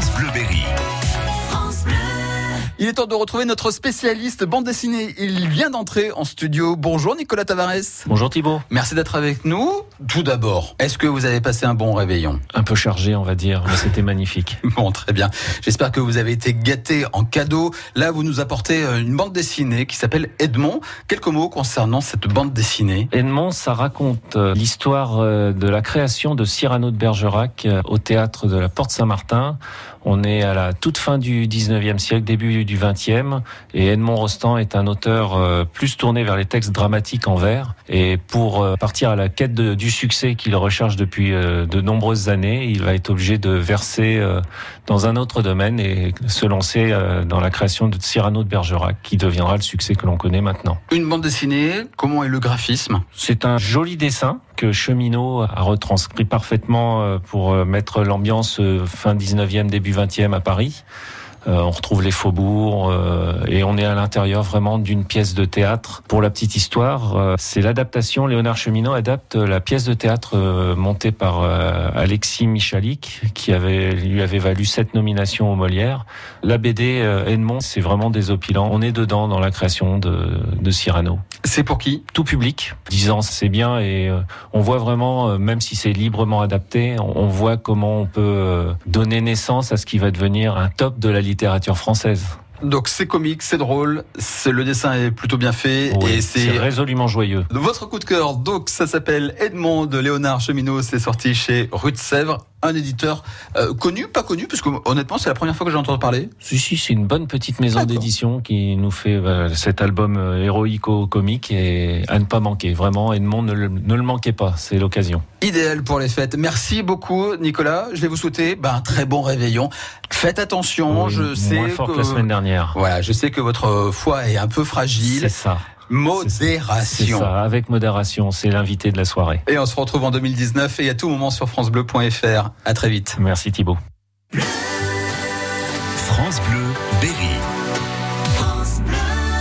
France Bleu Berry. Il est temps de retrouver notre spécialiste bande dessinée. Il vient d'entrer en studio. Bonjour Nicolas Tavares. Bonjour Thibault. Merci d'être avec nous. Tout d'abord, est-ce que vous avez passé un bon réveillon? Un peu chargé, on va dire, mais c'était magnifique. Bon, très bien. J'espère que vous avez été gâté en cadeau. Là, vous nous apportez euh, une bande dessinée qui s'appelle Edmond. Quelques mots concernant cette bande dessinée. Edmond, ça raconte euh, l'histoire euh, de la création de Cyrano de Bergerac au théâtre de la Porte Saint-Martin. On est à la toute fin du 19e siècle, début du 20e, et Edmond Rostand est un auteur plus tourné vers les textes dramatiques en vers. Et pour partir à la quête du succès qu'il recherche depuis de nombreuses années, il va être obligé de verser dans un autre domaine et se lancer dans la création de Cyrano de Bergerac, qui deviendra le succès que l'on connaît maintenant. Une bande dessinée, comment est le graphisme? C'est un joli dessin que Cheminot a retranscrit parfaitement pour mettre l'ambiance fin 19e, début 20e à Paris. Euh, on retrouve les faubourgs euh, et on est à l'intérieur vraiment d'une pièce de théâtre. Pour la petite histoire, euh, c'est l'adaptation. Léonard Cheminot adapte la pièce de théâtre montée par Alexis Michalik, qui avait lui avait valu sept nominations aux Molières. La BD Edmond, c'est vraiment désopilant. On est dedans dans la création de, de Cyrano. C'est pour qui? Tout public. Disant c'est bien et on voit vraiment, même si c'est librement adapté, on voit comment on peut donner naissance à ce qui va devenir un top de la littérature française. Donc c'est comique, c'est drôle, c'est le dessin est plutôt bien fait et c'est résolument joyeux. Votre coup de cœur, donc ça s'appelle Edmond de Léonard Cheminot, c'est sorti chez Rue de Sèvres un éditeur euh, connu, pas connu, parce que honnêtement c'est la première fois que j'ai entendu parler. Si si, c'est une bonne petite maison d'édition qui nous fait euh, cet album euh, héroïco-comique et à ne pas manquer. Vraiment, Edmond ne le, ne le manquez pas, c'est l'occasion. Idéal pour les fêtes. Merci beaucoup Nicolas. Je vais vous souhaiter ben, un très bon réveillon. Faites attention, je sais moins fort que... la semaine dernière. Voilà, je sais que votre foie est un peu fragile. C'est ça. Modération. Ça, avec modération, c'est l'invité de la soirée. Et on se retrouve en 2019 et à tout moment sur francebleu.fr. À très vite. Merci Thibault. France Bleu, Berry.